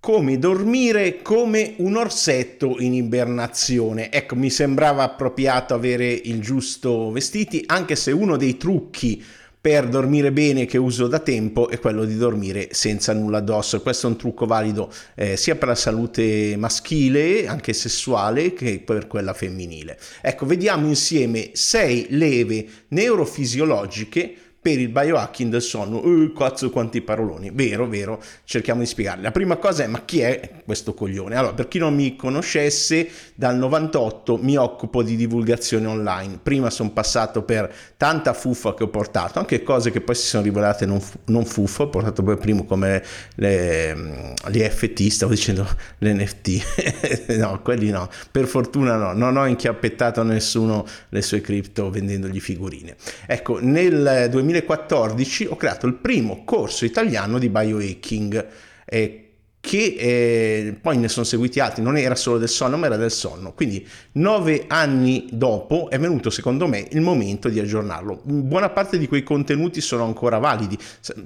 come dormire come un orsetto in ibernazione. Ecco, mi sembrava appropriato avere il giusto vestiti, anche se uno dei trucchi per dormire bene che uso da tempo è quello di dormire senza nulla addosso. Questo è un trucco valido eh, sia per la salute maschile, anche sessuale, che per quella femminile. Ecco, vediamo insieme sei leve neurofisiologiche per il biohacking del sonno. Uh, cazzo quanti paroloni. Vero, vero, cerchiamo di spiegarli. La prima cosa è ma chi è questo coglione? Allora, per chi non mi conoscesse, dal 98 mi occupo di divulgazione online. Prima sono passato per tanta fuffa che ho portato, anche cose che poi si sono rivelate non, non fuffa, ho portato per primo come le, le FT, stavo dicendo l'NFT. no, quelli no. Per fortuna no, non ho inchiappettato nessuno le sue cripto vendendogli figurine. Ecco, nel 2000 2014 ho creato il primo corso italiano di biohacking eh, che eh, poi ne sono seguiti altri, non era solo del sonno ma era del sonno, quindi nove anni dopo è venuto secondo me il momento di aggiornarlo. Buona parte di quei contenuti sono ancora validi.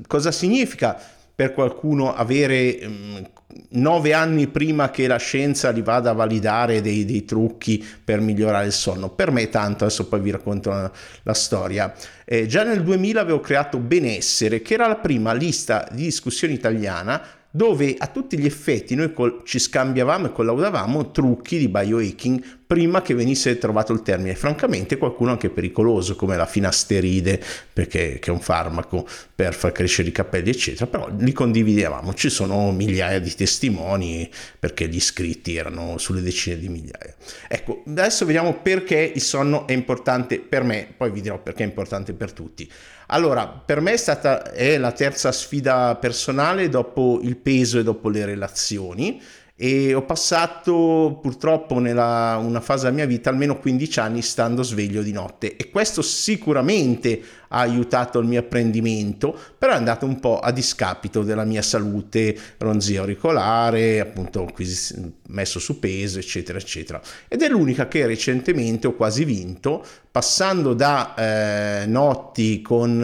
Cosa significa? per qualcuno avere um, nove anni prima che la scienza li vada a validare dei, dei, trucchi per migliorare il sonno. Per me tanto, adesso poi vi racconto la, la storia. Eh, già nel 2000 avevo creato Benessere, che era la prima lista di discussione italiana dove a tutti gli effetti noi col- ci scambiavamo e collaudavamo trucchi di biohacking prima che venisse trovato il termine. Francamente qualcuno anche pericoloso come la finasteride, perché è un farmaco per far crescere i capelli eccetera, però li condividevamo. Ci sono migliaia di testimoni perché gli iscritti erano sulle decine di migliaia. Ecco, adesso vediamo perché il sonno è importante per me, poi vi dirò perché è importante per tutti. Allora, per me è stata è la terza sfida personale dopo il peso e dopo le relazioni e ho passato purtroppo nella una fase della mia vita almeno 15 anni stando sveglio di notte. E questo sicuramente ha aiutato il mio apprendimento, però è andato un po' a discapito della mia salute, ronzia auricolare, appunto messo su peso, eccetera, eccetera. Ed è l'unica che recentemente ho quasi vinto, passando da eh, notti con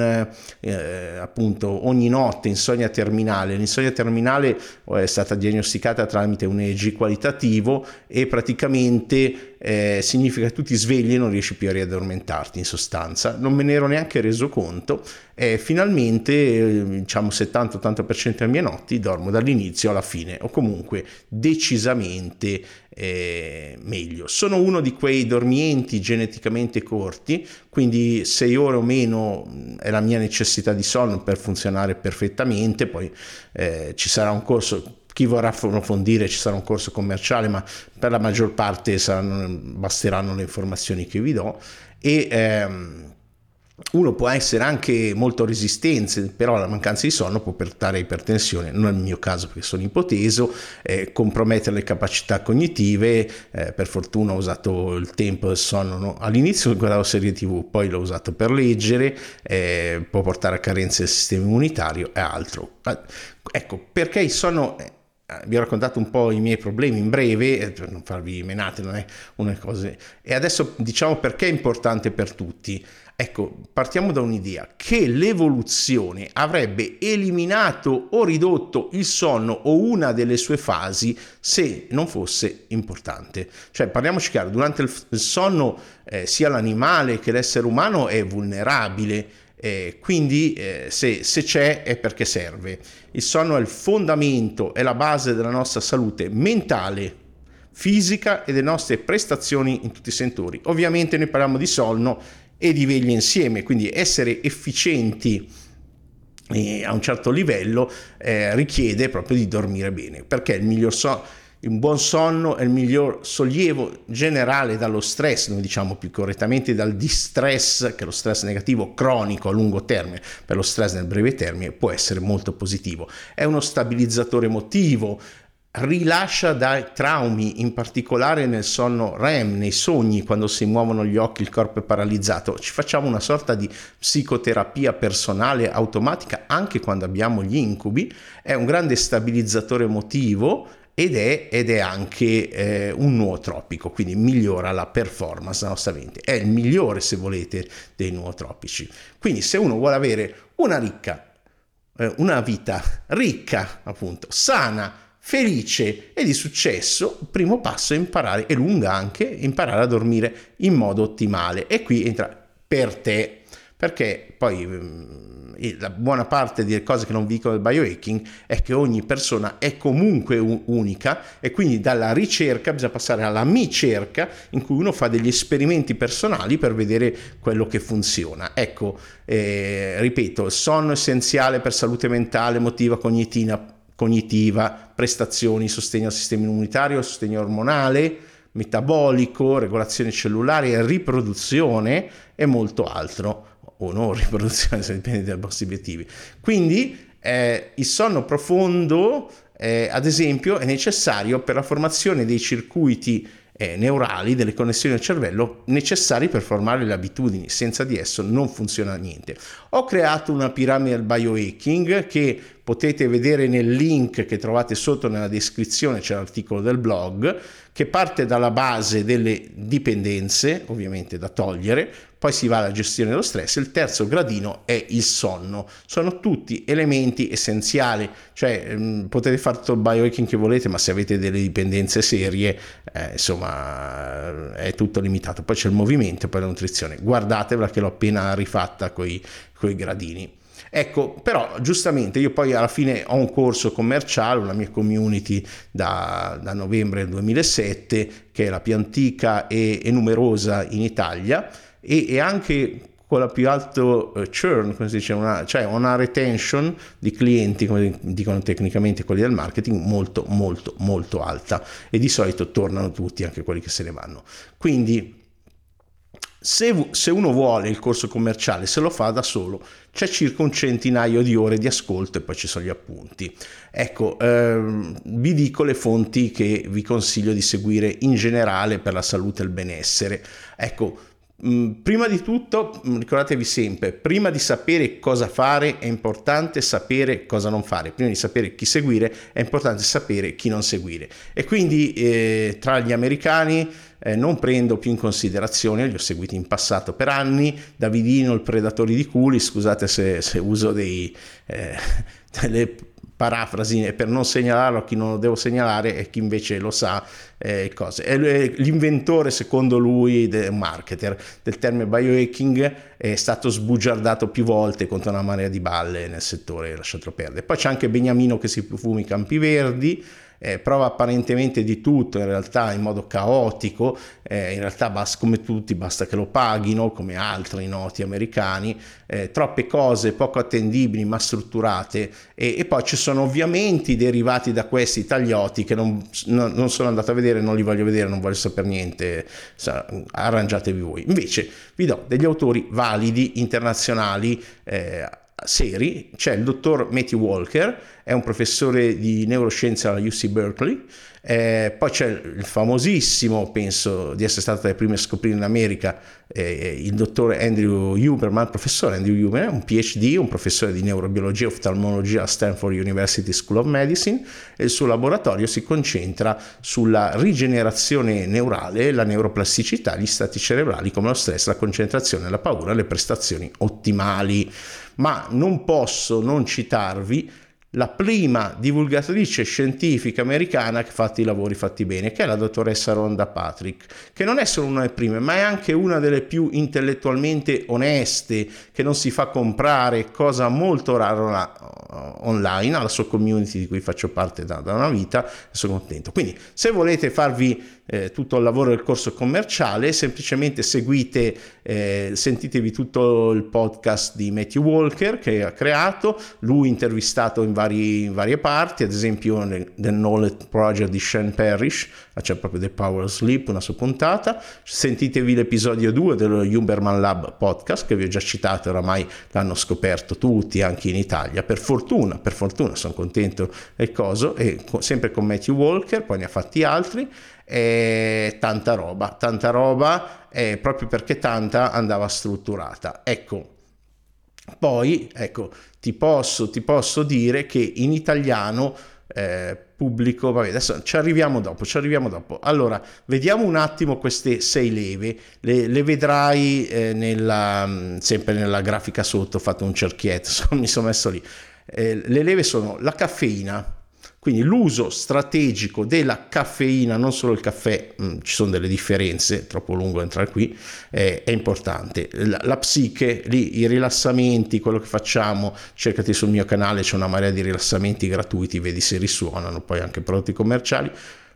eh, appunto ogni notte insonnia terminale. L'insonnia terminale è stata diagnosticata tramite un EEG qualitativo e praticamente eh, significa che tu ti svegli e non riesci più a riaddormentarti in sostanza. Non me ne ero neanche reso conto e finalmente eh, diciamo 70-80% delle mie notti dormo dall'inizio alla fine o comunque decisamente eh, meglio. Sono uno di quei dormienti geneticamente corti, quindi 6 ore o meno mm, è la mia necessità di sonno per funzionare perfettamente, poi eh, ci sarà un corso chi vorrà approfondire ci sarà un corso commerciale, ma per la maggior parte saranno, basteranno le informazioni che vi do. E ehm, uno può essere anche molto resistente, però la mancanza di sonno può portare a ipertensione, non è il mio caso perché sono ipoteso, eh, compromettere le capacità cognitive, eh, per fortuna ho usato il tempo del sonno, no? all'inizio guardavo serie tv, poi l'ho usato per leggere, eh, può portare a carenze del sistema immunitario e altro. Ecco, perché il sonno vi ho raccontato un po' i miei problemi in breve, eh, per non farvi menate, non è una cosa. E adesso diciamo perché è importante per tutti. Ecco, partiamo da un'idea, che l'evoluzione avrebbe eliminato o ridotto il sonno o una delle sue fasi se non fosse importante. Cioè, parliamoci chiaro, durante il sonno eh, sia l'animale che l'essere umano è vulnerabile eh, quindi eh, se, se, c'è è perché serve. Il sonno è il fondamento, è la base della nostra salute mentale, fisica e delle nostre prestazioni in tutti i settori. Ovviamente noi parliamo di sonno e di veglia insieme, quindi essere efficienti eh, a un certo livello eh, richiede proprio di dormire bene, perché il miglior sonno un buon sonno è il miglior sollievo generale dallo stress, noi diciamo più correttamente dal distress, che è lo stress negativo cronico a lungo termine, per lo stress nel breve termine può essere molto positivo. È uno stabilizzatore emotivo, rilascia dai traumi, in particolare nel sonno REM, nei sogni, quando si muovono gli occhi, il corpo è paralizzato. Ci facciamo una sorta di psicoterapia personale automatica anche quando abbiamo gli incubi. È un grande stabilizzatore emotivo ed è, ed è anche eh, un nuotropico, quindi migliora la performance della nostra mente. È il migliore, se volete, dei nuotropici. Quindi se uno vuole avere una ricca, eh, una vita ricca, appunto, sana, felice e di successo, il primo passo è imparare, e lunga anche, imparare a dormire in modo ottimale. E qui entra per te, perché poi mm, la buona parte delle cose che non vi dicono del biohacking è che ogni persona è comunque unica e quindi dalla ricerca bisogna passare alla mi-cerca in cui uno fa degli esperimenti personali per vedere quello che funziona. Ecco, eh, ripeto, il sonno essenziale per salute mentale, emotiva, cognitiva, cognitiva, prestazioni, sostegno al sistema immunitario, sostegno ormonale, metabolico, regolazione cellulare, riproduzione e molto altro o non riproduzione, se dipende dai vostri obiettivi. Quindi eh, il sonno profondo, eh, ad esempio, è necessario per la formazione dei circuiti eh, neurali, delle connessioni al cervello necessari per formare le abitudini. Senza di esso non funziona niente. Ho creato una piramide del biohacking che potete vedere nel link che trovate sotto nella descrizione, c'è l'articolo del blog, che parte dalla base delle dipendenze, ovviamente da togliere, poi si va alla gestione dello stress, il terzo gradino è il sonno. Sono tutti elementi essenziali, cioè mh, potete fare tutto il biohacking che volete, ma se avete delle dipendenze serie, eh, insomma, è tutto limitato. Poi c'è il movimento poi la nutrizione. Guardatevela che l'ho appena rifatta con i gradini. Ecco, però giustamente io poi alla fine ho un corso commerciale, una mia community da, da novembre del 2007, che è la più antica e, e numerosa in Italia e, e anche con la più alto uh, churn, come si dice, una, cioè una retention di clienti, come dicono tecnicamente quelli del marketing, molto molto molto alta e di solito tornano tutti, anche quelli che se ne vanno. Quindi se, se, uno vuole il corso commerciale, se lo fa da solo, c'è circa un centinaio di ore di ascolto e poi ci sono gli appunti. Ecco, ehm, vi dico le fonti che vi consiglio di seguire in generale per la salute e il benessere. Ecco, mm, Prima di tutto, mm, ricordatevi sempre, prima di sapere cosa fare è importante sapere cosa non fare, prima di sapere chi seguire è importante sapere chi non seguire. E quindi eh, tra gli americani eh, non prendo più in considerazione, li ho seguiti in passato per anni, Davidino il predatore di culi, scusate se, se uso dei, eh, delle parafrasi per non segnalarlo a chi non lo devo segnalare e chi invece lo sa eh, cose. È l'inventore secondo lui del marketer del termine biohacking è stato sbugiardato più volte contro una marea di balle nel settore lasciatelo perdere poi c'è anche Beniamino che si fuma i campi verdi eh, prova apparentemente di tutto, in realtà in modo caotico, eh, in realtà basta, come tutti basta che lo paghino, come altri noti americani, eh, troppe cose poco attendibili ma strutturate e, e, poi ci sono ovviamente derivati da questi tagliotti che non, non, non, sono andato a vedere, non li voglio vedere, non voglio sapere niente, arrangiatevi voi. Invece vi do degli autori validi, internazionali, eh, seri, c'è il dottor Matthew Walker, è un professore di neuroscienze alla UC Berkeley, eh, poi c'è il famosissimo, penso di essere stato tra i primi a scoprire in America, eh, il dottor Andrew Huberman, professore Andrew Huberman, un PhD, un professore di neurobiologia e oftalmologia a Stanford University School of Medicine e il suo laboratorio si concentra sulla rigenerazione neurale, la neuroplasticità, gli stati cerebrali come lo stress, la concentrazione, la paura, le prestazioni ottimali. Ma non posso non citarvi la prima divulgatrice scientifica americana che ha fatto i lavori fatti bene, che è la dottoressa Rhonda Patrick, che non è solo una delle prime, ma è anche una delle più intellettualmente oneste, che non si fa comprare, cosa molto rara online, ha la sua community di cui faccio parte da, da una vita sono contento. Quindi se volete farvi eh, tutto il lavoro del corso commerciale, semplicemente seguite, eh, sentitevi tutto il podcast di Matthew Walker che ha creato, lui intervistato in, vari, in varie parti, ad esempio nel, nel Knowledge Project di Sean Parrish, c'è proprio The Power of Sleep, una sua puntata, sentitevi l'episodio 2 dello Huberman Lab podcast che vi ho già citato, oramai l'hanno scoperto tutti anche in Italia, per fortuna, per fortuna sono contento del coso, e sempre con Matthew Walker, poi ne ha fatti altri, e tanta roba, tanta roba, eh, proprio perché tanta andava strutturata. Ecco, poi, ecco, ti posso, ti posso dire che in italiano eh, pubblico, vabbè, adesso ci arriviamo dopo, ci arriviamo dopo. Allora, vediamo un attimo queste sei leve, le, le vedrai eh, nella, mm, sempre nella grafica sotto, ho fatto un cerchietto, mi sono messo lì. Eh, le leve sono la caffeina, Quindi l'uso strategico della caffeina, non solo il caffè, mh, mm, ci sono delle differenze, troppo lungo entrare qui, eh, è importante. La, la, psiche, lì i rilassamenti, quello che facciamo, cercati sul mio canale, c'è una marea di rilassamenti gratuiti, vedi se risuonano, poi anche prodotti commerciali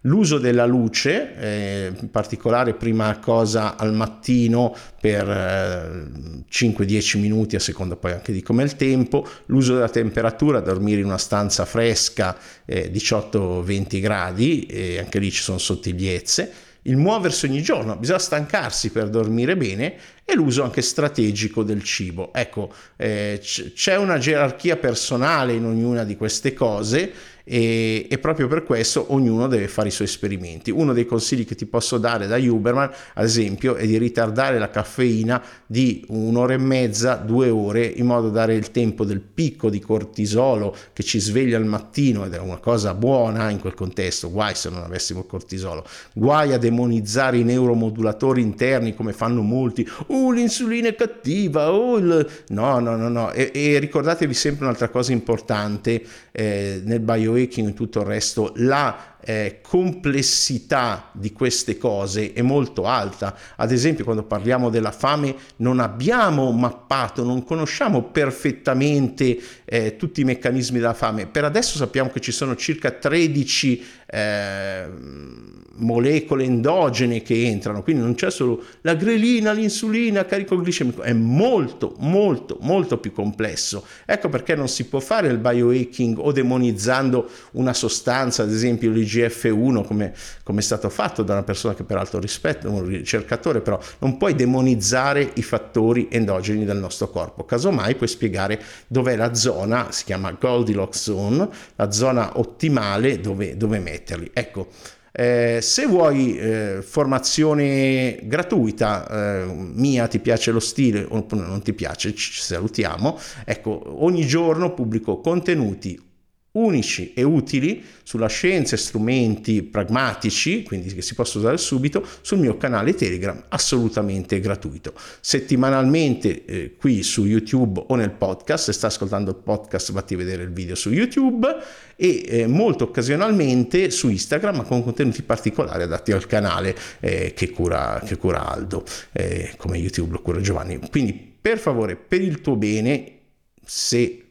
L'uso della luce, eh, in particolare prima cosa al mattino per eh, 5-10 minuti a seconda poi anche di com'è il tempo, l'uso della temperatura, dormire in una stanza fresca eh, 18-20 gradi, e anche lì ci sono sottigliezze, il muoversi ogni giorno, bisogna stancarsi per dormire bene e l'uso anche strategico del cibo. Ecco, eh, c- c'è una gerarchia personale in ognuna di queste cose e, e, proprio per questo ognuno deve fare i suoi esperimenti. Uno dei consigli che ti posso dare da Huberman, ad esempio, è di ritardare la caffeina di un'ora e mezza, due ore, in modo da dare il tempo del picco di cortisolo che ci sveglia al mattino ed è una cosa buona in quel contesto, guai se non avessimo il cortisolo, guai a demonizzare i neuromodulatori interni come fanno molti, oh l'insulina è cattiva, oh il... no no no no, e, e ricordatevi sempre un'altra cosa importante eh, nel biohacking e tutto il resto, la eh, complessità di queste cose è molto alta. Ad esempio, quando parliamo della fame, non abbiamo mappato, non conosciamo perfettamente eh, tutti i meccanismi della fame. Per adesso sappiamo che ci sono circa 13 eh, molecole endogene che entrano, quindi non c'è solo la grelina, l'insulina, carico glicemico, è molto, molto, molto più complesso. Ecco perché non si può fare il biohacking o demonizzando una sostanza, ad esempio l'IgG GF1 come, come, è stato fatto da una persona che peraltro rispetto, un ricercatore, però non puoi demonizzare i fattori endogeni del nostro corpo, casomai puoi spiegare dov'è la zona, si chiama Goldilocks Zone, la zona ottimale dove, dove metterli. Ecco, eh, se vuoi eh, formazione gratuita, eh, mia ti piace lo stile oppure non ti piace, ci salutiamo. Ecco, ogni giorno pubblico contenuti unici e utili sulla scienza e strumenti pragmatici, quindi che si possono usare subito, sul mio canale Telegram assolutamente gratuito. Settimanalmente eh, qui su YouTube o nel podcast, se sta ascoltando il podcast vatti a vedere il video su YouTube e eh, molto occasionalmente su Instagram ma con contenuti particolari adatti al canale eh, che, cura, che cura Aldo, eh, come YouTube lo cura Giovanni. Quindi per favore, per il tuo bene, se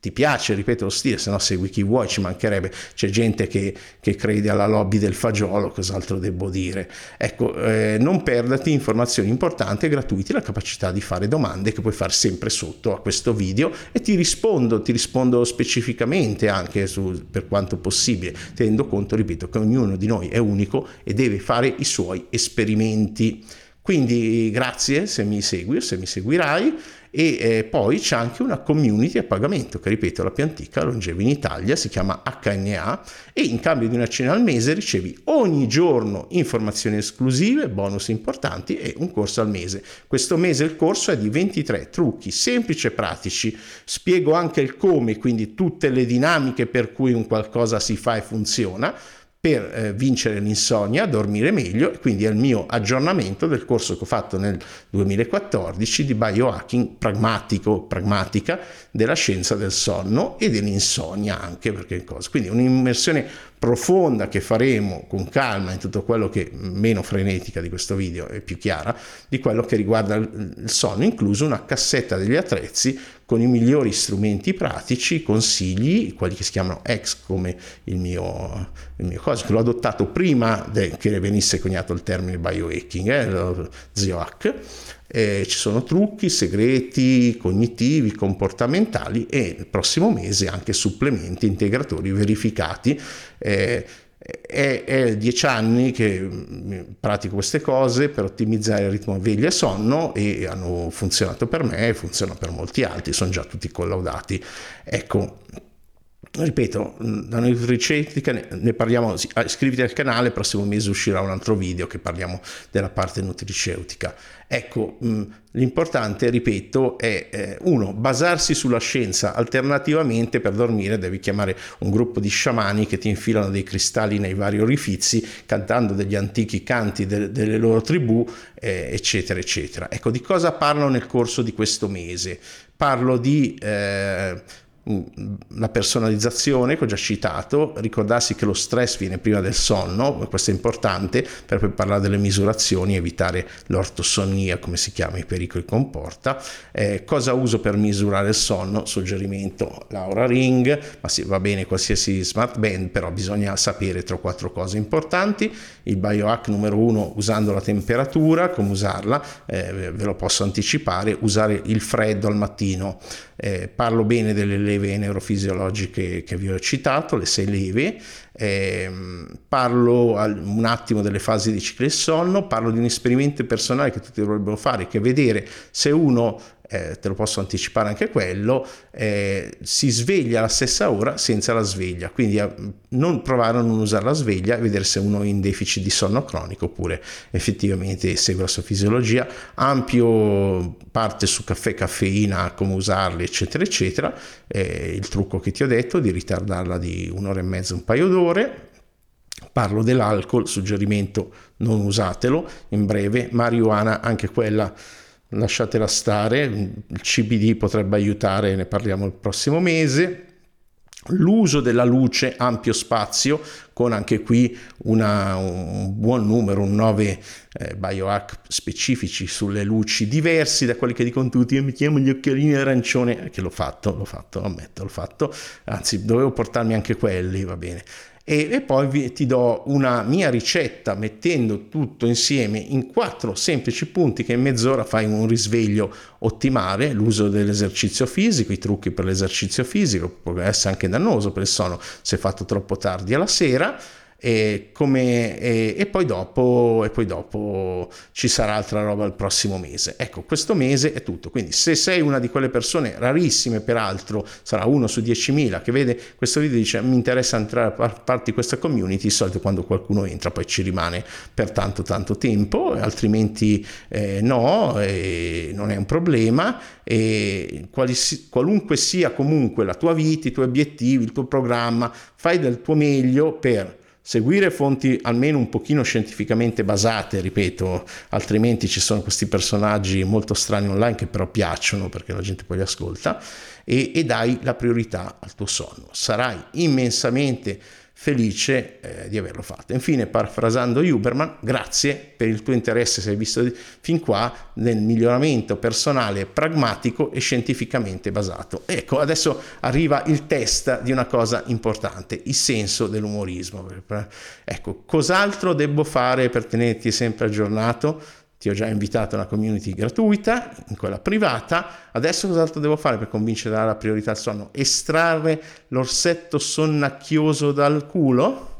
ti piace, ripeto, lo stile, se no segui chi vuoi, ci mancherebbe, c'è gente che, che crede alla lobby del fagiolo, cos'altro devo dire. Ecco, eh, non perdati informazioni importanti e gratuite, la capacità di fare domande che puoi fare sempre sotto a questo video e ti rispondo, ti rispondo specificamente anche su, per quanto possibile, tenendo conto, ripeto, che ognuno di noi è unico e deve fare i suoi esperimenti. Quindi grazie se mi segui o se mi seguirai e eh, poi c'è anche una community a pagamento che ripeto la più antica longevi in Italia si chiama HNA e in cambio di una cena al mese ricevi ogni giorno informazioni esclusive bonus importanti e un corso al mese. Questo mese il corso è di 23 trucchi semplici e pratici. Spiego anche il come quindi tutte le dinamiche per cui un qualcosa si fa e funziona per eh, vincere l'insonnia, dormire meglio, quindi è il mio aggiornamento del corso che ho fatto nel 2014 di biohacking pragmatico, pragmatica della scienza del sonno e dell'insonnia anche, perché cosa. Quindi un'immersione profonda che faremo con calma in tutto quello che meno frenetica di questo video è più chiara, di quello che riguarda il sonno, incluso una cassetta degli attrezzi con i migliori strumenti pratici, consigli, quelli che si chiamano ex come il mio, il mio cosa, che l'ho adottato prima de, che venisse coniato il termine biohacking, eh, lo zio Hack, eh, ci sono trucchi, segreti, cognitivi, comportamentali e il prossimo mese anche supplementi integratori verificati. Eh, è, è, dieci anni che mm, pratico queste cose per ottimizzare il ritmo veglia e sonno e hanno funzionato per me e funzionano per molti altri, sono già tutti collaudati. Ecco, ripeto, da nutriceutica ne parliamo, ah, iscriviti al canale, il prossimo mese uscirà un altro video che parliamo della parte nutriceutica. Ecco, l'importante, ripeto, è eh, uno, basarsi sulla scienza, alternativamente per dormire devi chiamare un gruppo di sciamani che ti infilano dei cristalli nei vari orifizi, cantando degli antichi canti de- delle loro tribù, eh, eccetera, eccetera. Ecco, di cosa parlo nel corso di questo mese? Parlo di... Eh, la personalizzazione che ho già citato, ricordarsi che lo stress viene prima del sonno, questo è importante per poi parlare delle misurazioni, evitare l'ortosonnia, come si chiama, i pericoli che comporta. Eh, cosa uso per misurare il sonno? Suggerimento Laura Ring, ma sì, va bene qualsiasi smart band, però bisogna sapere tre o quattro cose importanti. Il biohack numero uno, usando la temperatura, come usarla, eh, ve lo posso anticipare, usare il freddo al mattino. Eh, parlo bene delle leve neurofisiologiche che vi ho citato, le sei leve, eh, parlo al, un attimo delle fasi di ciclo del sonno, parlo di un esperimento personale che tutti dovrebbero fare, che è vedere se uno eh, te lo posso anticipare anche quello, eh, si sveglia alla stessa ora senza la sveglia, quindi eh, non provare a non usare la sveglia e vedere se uno è in deficit di sonno cronico oppure effettivamente segue la sua fisiologia, ampio parte su caffè, caffeina, come usarli eccetera eccetera, eh, il trucco che ti ho detto di ritardarla di un'ora e mezza, un paio d'ore, Parlo dell'alcol, suggerimento non usatelo, in breve, marijuana anche quella lasciatela stare, il CBD potrebbe aiutare, ne parliamo il prossimo mese. L'uso della luce, ampio spazio, con anche qui una, un buon numero, un 9 eh, biohack specifici sulle luci, diversi da quelli che dicono tutti, io mi chiamo gli occhialini arancione, che l'ho fatto, l'ho fatto, ammetto, l'ho fatto, anzi dovevo portarmi anche quelli, va bene e, e poi vi, ti do una mia ricetta mettendo tutto insieme in quattro semplici punti che in mezz'ora fai un risveglio ottimale, l'uso dell'esercizio fisico, i trucchi per l'esercizio fisico, può essere anche dannoso per il sonno se fatto troppo tardi alla sera e, come, e, e, poi dopo, e poi dopo ci sarà altra roba il prossimo mese. Ecco, questo mese è tutto. Quindi se sei una di quelle persone rarissime, peraltro, sarà uno su 10.000 che vede questo video e dice mi interessa entrare a far parte di questa community, di solito quando qualcuno entra poi ci rimane per tanto tanto tempo, altrimenti eh, no, eh, non è un problema. E quali, qualunque sia comunque la tua vita, i tuoi obiettivi, il tuo programma, fai del tuo meglio per seguire fonti almeno un pochino scientificamente basate, ripeto, altrimenti ci sono questi personaggi molto strani online che però piacciono perché la gente poi li ascolta e, e dai la priorità al tuo sonno. Sarai immensamente felice eh, di averlo fatto. Infine, parafrasando Huberman, grazie per il tuo interesse, se hai visto fin qua, nel miglioramento personale, pragmatico e scientificamente basato. Ecco, adesso arriva il test di una cosa importante, il senso dell'umorismo. Ecco, cos'altro devo fare per tenerti sempre aggiornato? Ti ho già invitato a una community gratuita, in quella privata, adesso cos'altro devo fare per convincere la priorità al sonno? Estrarre l'orsetto sonnacchioso dal culo?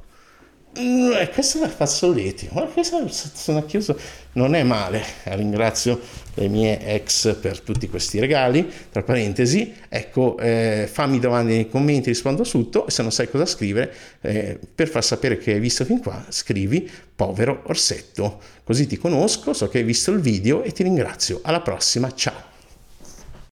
Eh, questo è fazzoletti, ma questo sono chiuso, non è male. Ringrazio le mie ex per tutti questi regali. Tra parentesi, ecco, eh, fammi domande nei commenti, rispondo subito. E se non sai cosa scrivere, eh, per far sapere che hai visto fin qua, scrivi povero orsetto. Così ti conosco, so che hai visto il video e ti ringrazio. Alla prossima, ciao.